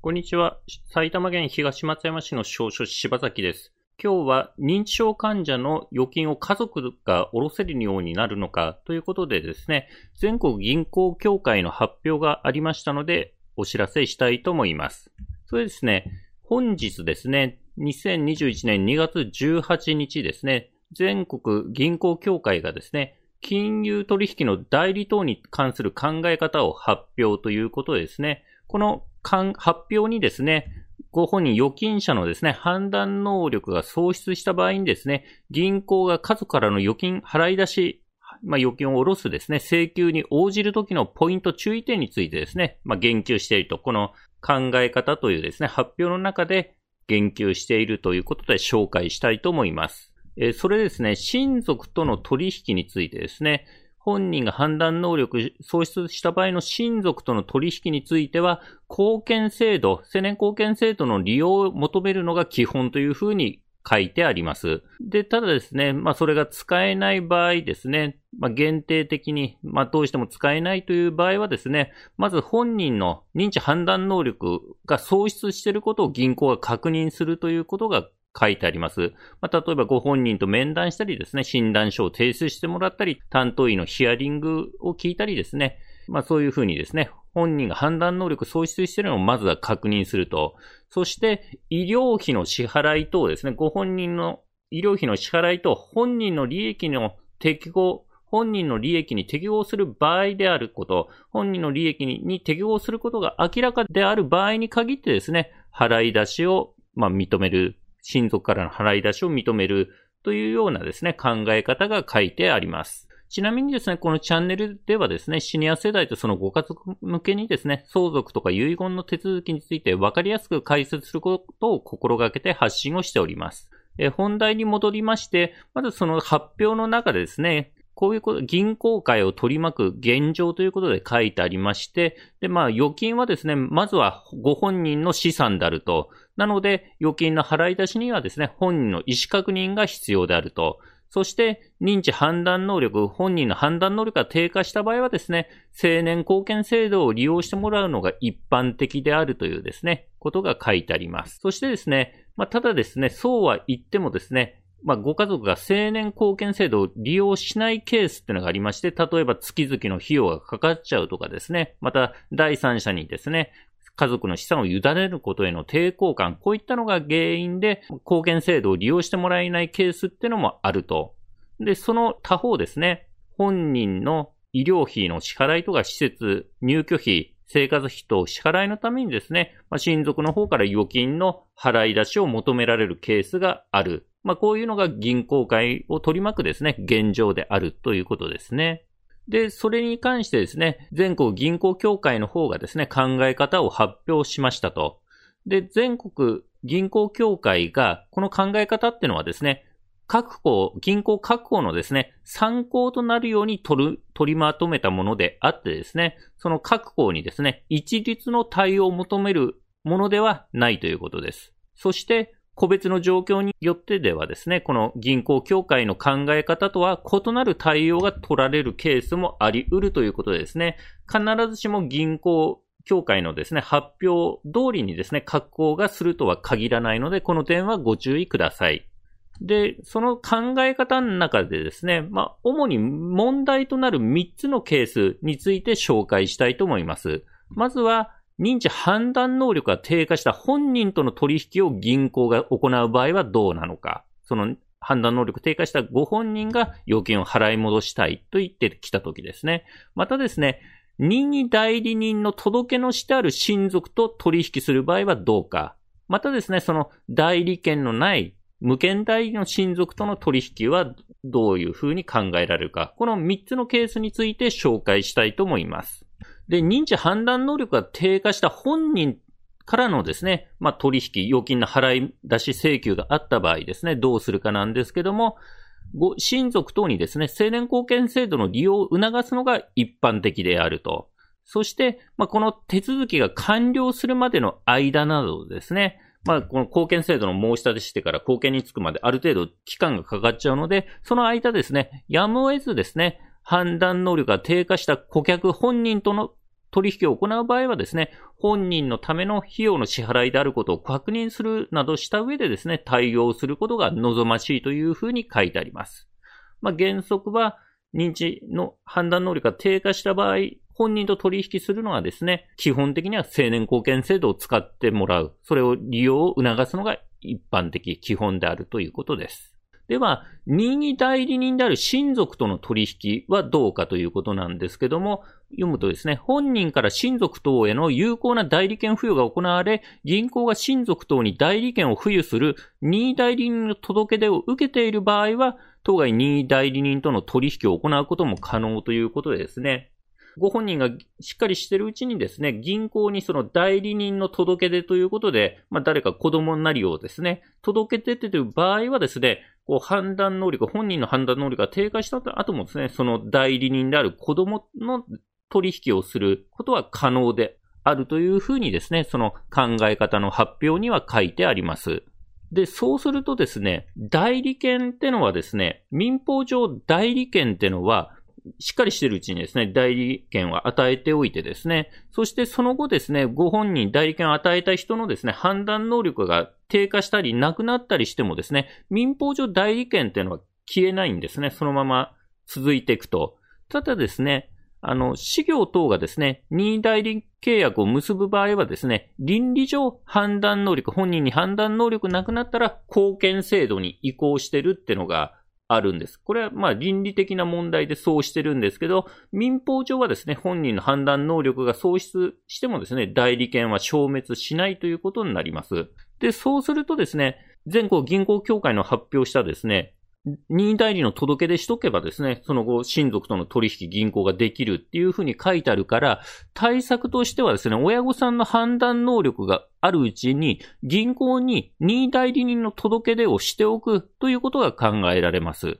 こんにちは。埼玉県東松山市の少書柴崎です。今日は認知症患者の預金を家族が下ろせるようになるのかということでですね、全国銀行協会の発表がありましたので、お知らせしたいと思います。それですね、本日ですね、2021年2月18日ですね、全国銀行協会がですね、金融取引の代理等に関する考え方を発表ということですね、この発表にですね、ご本人預金者のですね、判断能力が喪失した場合にですね、銀行が家族からの預金払い出し、まあ、預金を下ろすですね、請求に応じるときのポイント注意点についてですね、まあ、言及していると、この考え方というですね、発表の中で言及しているということで紹介したいと思います。えそれですね、親族との取引についてですね、本人が判断能力喪失した場合の親族との取引については、貢献制度、青年貢献制度の利用を求めるのが基本というふうに書いてあります。で、ただですね、まあそれが使えない場合ですね、まあ限定的に、まあどうしても使えないという場合はですね、まず本人の認知判断能力が喪失していることを銀行が確認するということが書いてあります。まあ、例えばご本人と面談したりですね、診断書を提出してもらったり、担当医のヒアリングを聞いたりですね、まあそういうふうにですね、本人が判断能力喪失しているのをまずは確認すると。そして、医療費の支払い等ですね、ご本人の医療費の支払いと本人の利益の適合、本人の利益に適合する場合であること、本人の利益に適合することが明らかである場合に限ってですね、払い出しを、まあ、認める親族からの払い出しを認めるというようなですね、考え方が書いてあります。ちなみにですね、このチャンネルではですね、シニア世代とそのご家族向けにですね、相続とか遺言の手続きについて分かりやすく解説することを心がけて発信をしております。え本題に戻りまして、まずその発表の中でですね、こういうこと、銀行界を取り巻く現状ということで書いてありまして、で、まあ、預金はですね、まずはご本人の資産であると。なので、預金の払い出しにはですね、本人の意思確認が必要であると。そして、認知判断能力、本人の判断能力が低下した場合はですね、青年貢献制度を利用してもらうのが一般的であるというですね、ことが書いてあります。そしてですね、まあ、ただですね、そうは言ってもですね、まあ、ご家族が青年貢献制度を利用しないケースっていうのがありまして、例えば月々の費用がかかっちゃうとかですね、また第三者にですね、家族の資産を委ねることへの抵抗感、こういったのが原因で貢献制度を利用してもらえないケースっていうのもあると。で、その他方ですね、本人の医療費の支払いとか施設、入居費、生活費と支払いのためにですね、まあ、親族の方から預金の払い出しを求められるケースがある。まあ、こういうのが銀行界を取り巻くですね、現状であるということですね。で、それに関してですね、全国銀行協会の方がですね、考え方を発表しましたと。で、全国銀行協会が、この考え方っていうのはですね、各行、銀行各行のですね、参考となるように取る、取りまとめたものであってですね、その各行にですね、一律の対応を求めるものではないということです。そして、個別の状況によってではですね、この銀行協会の考え方とは異なる対応が取られるケースもあり得るということでですね、必ずしも銀行協会のですね、発表通りにですね、格好がするとは限らないので、この点はご注意ください。で、その考え方の中でですね、まあ、主に問題となる3つのケースについて紹介したいと思います。まずは、認知判断能力が低下した本人との取引を銀行が行う場合はどうなのか。その判断能力低下したご本人が預金を払い戻したいと言ってきたときですね。またですね、任意代理人の届けのしてある親族と取引する場合はどうか。またですね、その代理権のない無権代理の親族との取引はどういうふうに考えられるか。この3つのケースについて紹介したいと思います。で、認知判断能力が低下した本人からのですね、まあ、取引、預金の払い出し請求があった場合ですね、どうするかなんですけども、ご親族等にですね、青年貢献制度の利用を促すのが一般的であると。そして、まあ、この手続きが完了するまでの間などですね、まあ、この貢献制度の申し立てしてから貢献につくまである程度期間がかかっちゃうので、その間ですね、やむを得ずですね、判断能力が低下した顧客本人との取引を行う場合はですね、本人のための費用の支払いであることを確認するなどした上でですね、対応することが望ましいというふうに書いてあります。まあ、原則は、認知の判断能力が低下した場合、本人と取引するのはですね、基本的には青年貢献制度を使ってもらう。それを利用を促すのが一般的、基本であるということです。では、任意代理人である親族との取引はどうかということなんですけども、読むとですね、本人から親族等への有効な代理権付与が行われ、銀行が親族等に代理権を付与する任意代理人の届け出を受けている場合は、当該任意代理人との取引を行うことも可能ということでですね、ご本人がしっかりしてるうちにですね、銀行にその代理人の届け出ということで、まあ誰か子供になりをですね、届け出てる場合はですね、こう判断能力、本人の判断能力が低下した後もですね、その代理人である子供の取引をすることは可能であるというふうにですね、その考え方の発表には書いてあります。で、そうするとですね、代理権ってのはですね、民法上代理権ってのは、しっかりしてるうちにですね、代理権を与えておいてですね、そしてその後ですね、ご本人代理権を与えた人のですね、判断能力が低下したり、なくなったりしてもですね、民法上代理権っていうのは消えないんですね。そのまま続いていくと。ただですね、あの、事業等がですね、任意代理契約を結ぶ場合はですね、倫理上判断能力、本人に判断能力なくなったら、貢献制度に移行してるってのがあるんです。これはまあ倫理的な問題でそうしてるんですけど、民法上はですね、本人の判断能力が喪失してもですね、代理権は消滅しないということになります。で、そうするとですね、全国銀行協会の発表したですね、任意代理の届け出しとけばですね、その後、親族との取引銀行ができるっていうふうに書いてあるから、対策としてはですね、親御さんの判断能力があるうちに、銀行に任意代理人の届け出をしておくということが考えられます。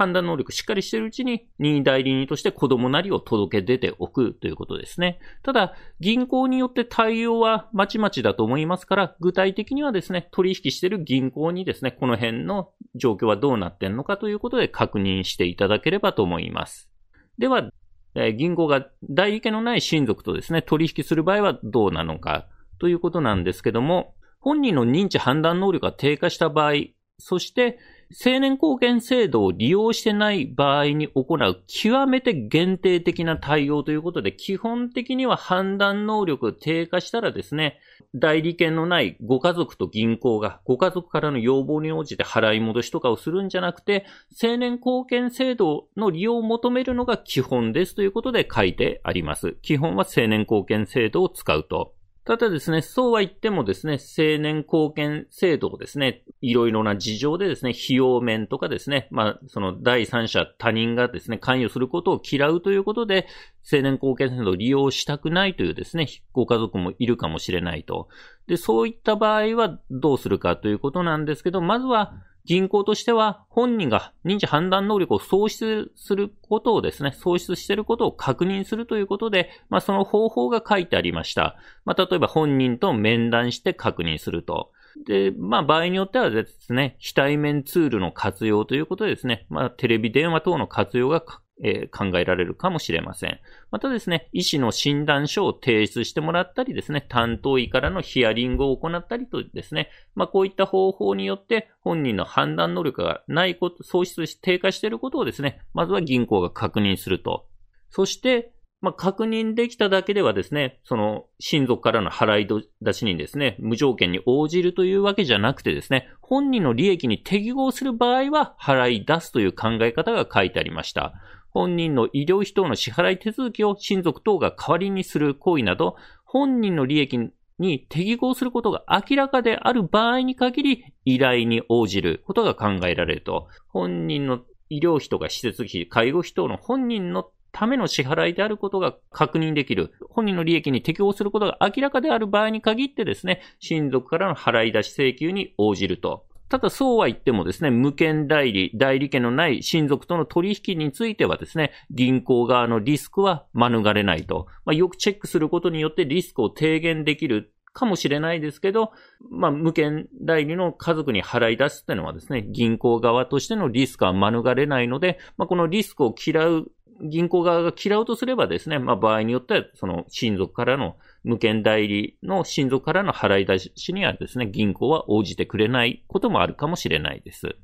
判断能力しっかりしているうちに任意代理人として子供なりを届け出ておくということですね。ただ、銀行によって対応はまちまちだと思いますから、具体的にはですね、取引している銀行にですね、この辺の状況はどうなってんのかということで確認していただければと思います。では、え銀行が代理権のない親族とですね、取引する場合はどうなのかということなんですけども、本人の認知判断能力が低下した場合、そして青年貢献制度を利用してない場合に行う極めて限定的な対応ということで、基本的には判断能力低下したらですね、代理権のないご家族と銀行がご家族からの要望に応じて払い戻しとかをするんじゃなくて、青年貢献制度の利用を求めるのが基本ですということで書いてあります。基本は青年貢献制度を使うと。ただですね、そうは言ってもですね、青年貢献制度をですね、いろいろな事情でですね、費用面とかですね、まあ、その第三者、他人がですね、関与することを嫌うということで、青年貢献制度を利用したくないというですね、ご家族もいるかもしれないと。で、そういった場合はどうするかということなんですけど、まずは、銀行としては本人が認知判断能力を喪失することをですね、喪失していることを確認するということで、まあその方法が書いてありました。まあ例えば本人と面談して確認すると。で、まあ場合によってはですね、非対面ツールの活用ということでですね、まあテレビ電話等の活用がえー、考えられるかもしれません。またですね、医師の診断書を提出してもらったりですね、担当医からのヒアリングを行ったりとですね、まあこういった方法によって本人の判断能力がないこと、喪失し低下していることをですね、まずは銀行が確認すると。そして、まあ、確認できただけではですね、その親族からの払い出しにですね、無条件に応じるというわけじゃなくてですね、本人の利益に適合する場合は払い出すという考え方が書いてありました。本人の医療費等の支払い手続きを親族等が代わりにする行為など、本人の利益に適合することが明らかである場合に限り、依頼に応じることが考えられると。本人の医療費とか施設費、介護費等の本人のための支払いであることが確認できる。本人の利益に適応することが明らかである場合に限ってですね、親族からの払い出し請求に応じると。ただそうは言ってもですね、無権代理、代理権のない親族との取引についてはですね、銀行側のリスクは免れないと。まあ、よくチェックすることによってリスクを低減できるかもしれないですけど、まあ、無権代理の家族に払い出すっていうのはですね、銀行側としてのリスクは免れないので、まあ、このリスクを嫌う銀行側が嫌うとすればですね、まあ場合によっては、その親族からの、無権代理の親族からの払い出しにはですね、銀行は応じてくれないこともあるかもしれないです。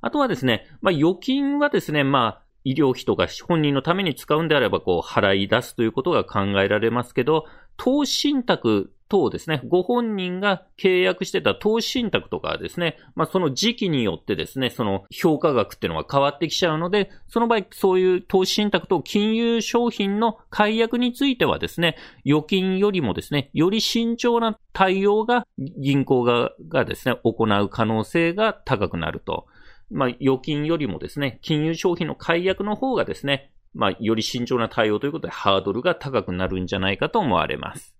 あとはですね、まあ預金はですね、まあ医療費とか本人のために使うんであれば、こう、払い出すということが考えられますけど、投資信託等ですね、ご本人が契約してた投資信託とかですね、まあその時期によってですね、その評価額っていうのが変わってきちゃうので、その場合、そういう投資信託と金融商品の解約についてはですね、預金よりもですね、より慎重な対応が銀行側がですね、行う可能性が高くなると。まあ、預金よりもですね、金融商品の解約の方がですね、まあ、より慎重な対応ということでハードルが高くなるんじゃないかと思われます。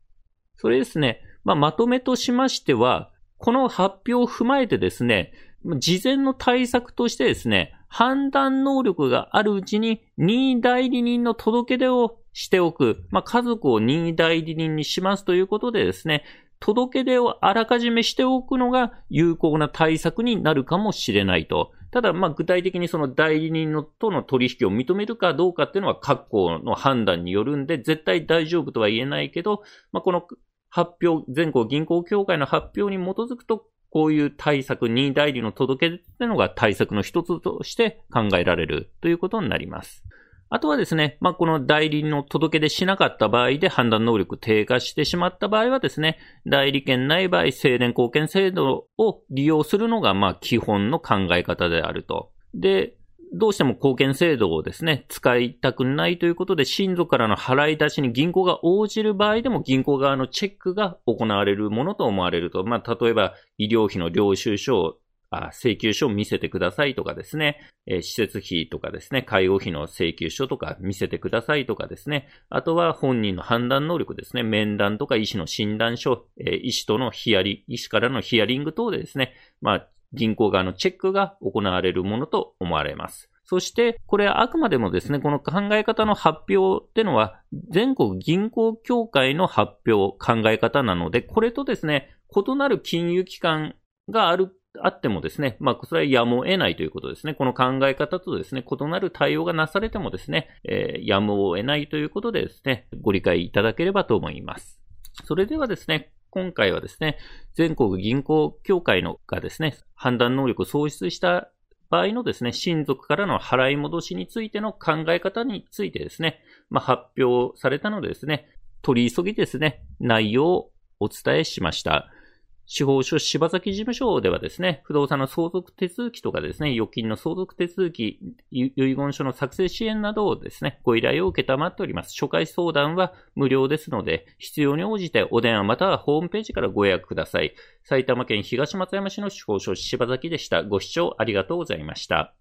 それですね、まあ、まとめとしましては、この発表を踏まえてですね、事前の対策としてですね、判断能力があるうちに任意代理人の届け出をしておく。まあ、家族を任意代理人にしますということでですね、届け出をあらかじめしておくのが有効な対策になるかもしれないと。ただ、ま、具体的にその代理人のとの取引を認めるかどうかっていうのは各校の判断によるんで、絶対大丈夫とは言えないけど、まあ、この発表、全国銀行協会の発表に基づくと、こういう対策、任意代理の届け出ってのが対策の一つとして考えられるということになります。あとはですね、まあ、この代理の届け出しなかった場合で判断能力低下してしまった場合はですね、代理権ない場合、青年貢献制度を利用するのが、ま、基本の考え方であると。で、どうしても貢献制度をですね、使いたくないということで、親族からの払い出しに銀行が応じる場合でも銀行側のチェックが行われるものと思われると。まあ、例えば、医療費の領収書をあ請求書を見せてくださいとかですね、えー、施設費とかですね、介護費の請求書とか見せてくださいとかですね、あとは本人の判断能力ですね、面談とか医師の診断書、えー、医師とのヒアリ、医師からのヒアリング等でですね、まあ、銀行側のチェックが行われるものと思われます。そして、これはあくまでもですね、この考え方の発表ってのは、全国銀行協会の発表、考え方なので、これとですね、異なる金融機関があるあってもですね、まあ、それはやむを得ないということですね。この考え方とですね、異なる対応がなされてもですね、えー、やむを得ないということでですね、ご理解いただければと思います。それではですね、今回はですね、全国銀行協会のがですね、判断能力を喪失した場合のですね、親族からの払い戻しについての考え方についてですね、まあ、発表されたのでですね、取り急ぎですね、内容をお伝えしました。司法書柴崎事務所ではですね、不動産の相続手続きとかですね、預金の相続手続き、遺言書の作成支援などをですね、ご依頼を受けたまっております。初回相談は無料ですので、必要に応じてお電話またはホームページからご予約ください。埼玉県東松山市の司法書柴崎でした。ご視聴ありがとうございました。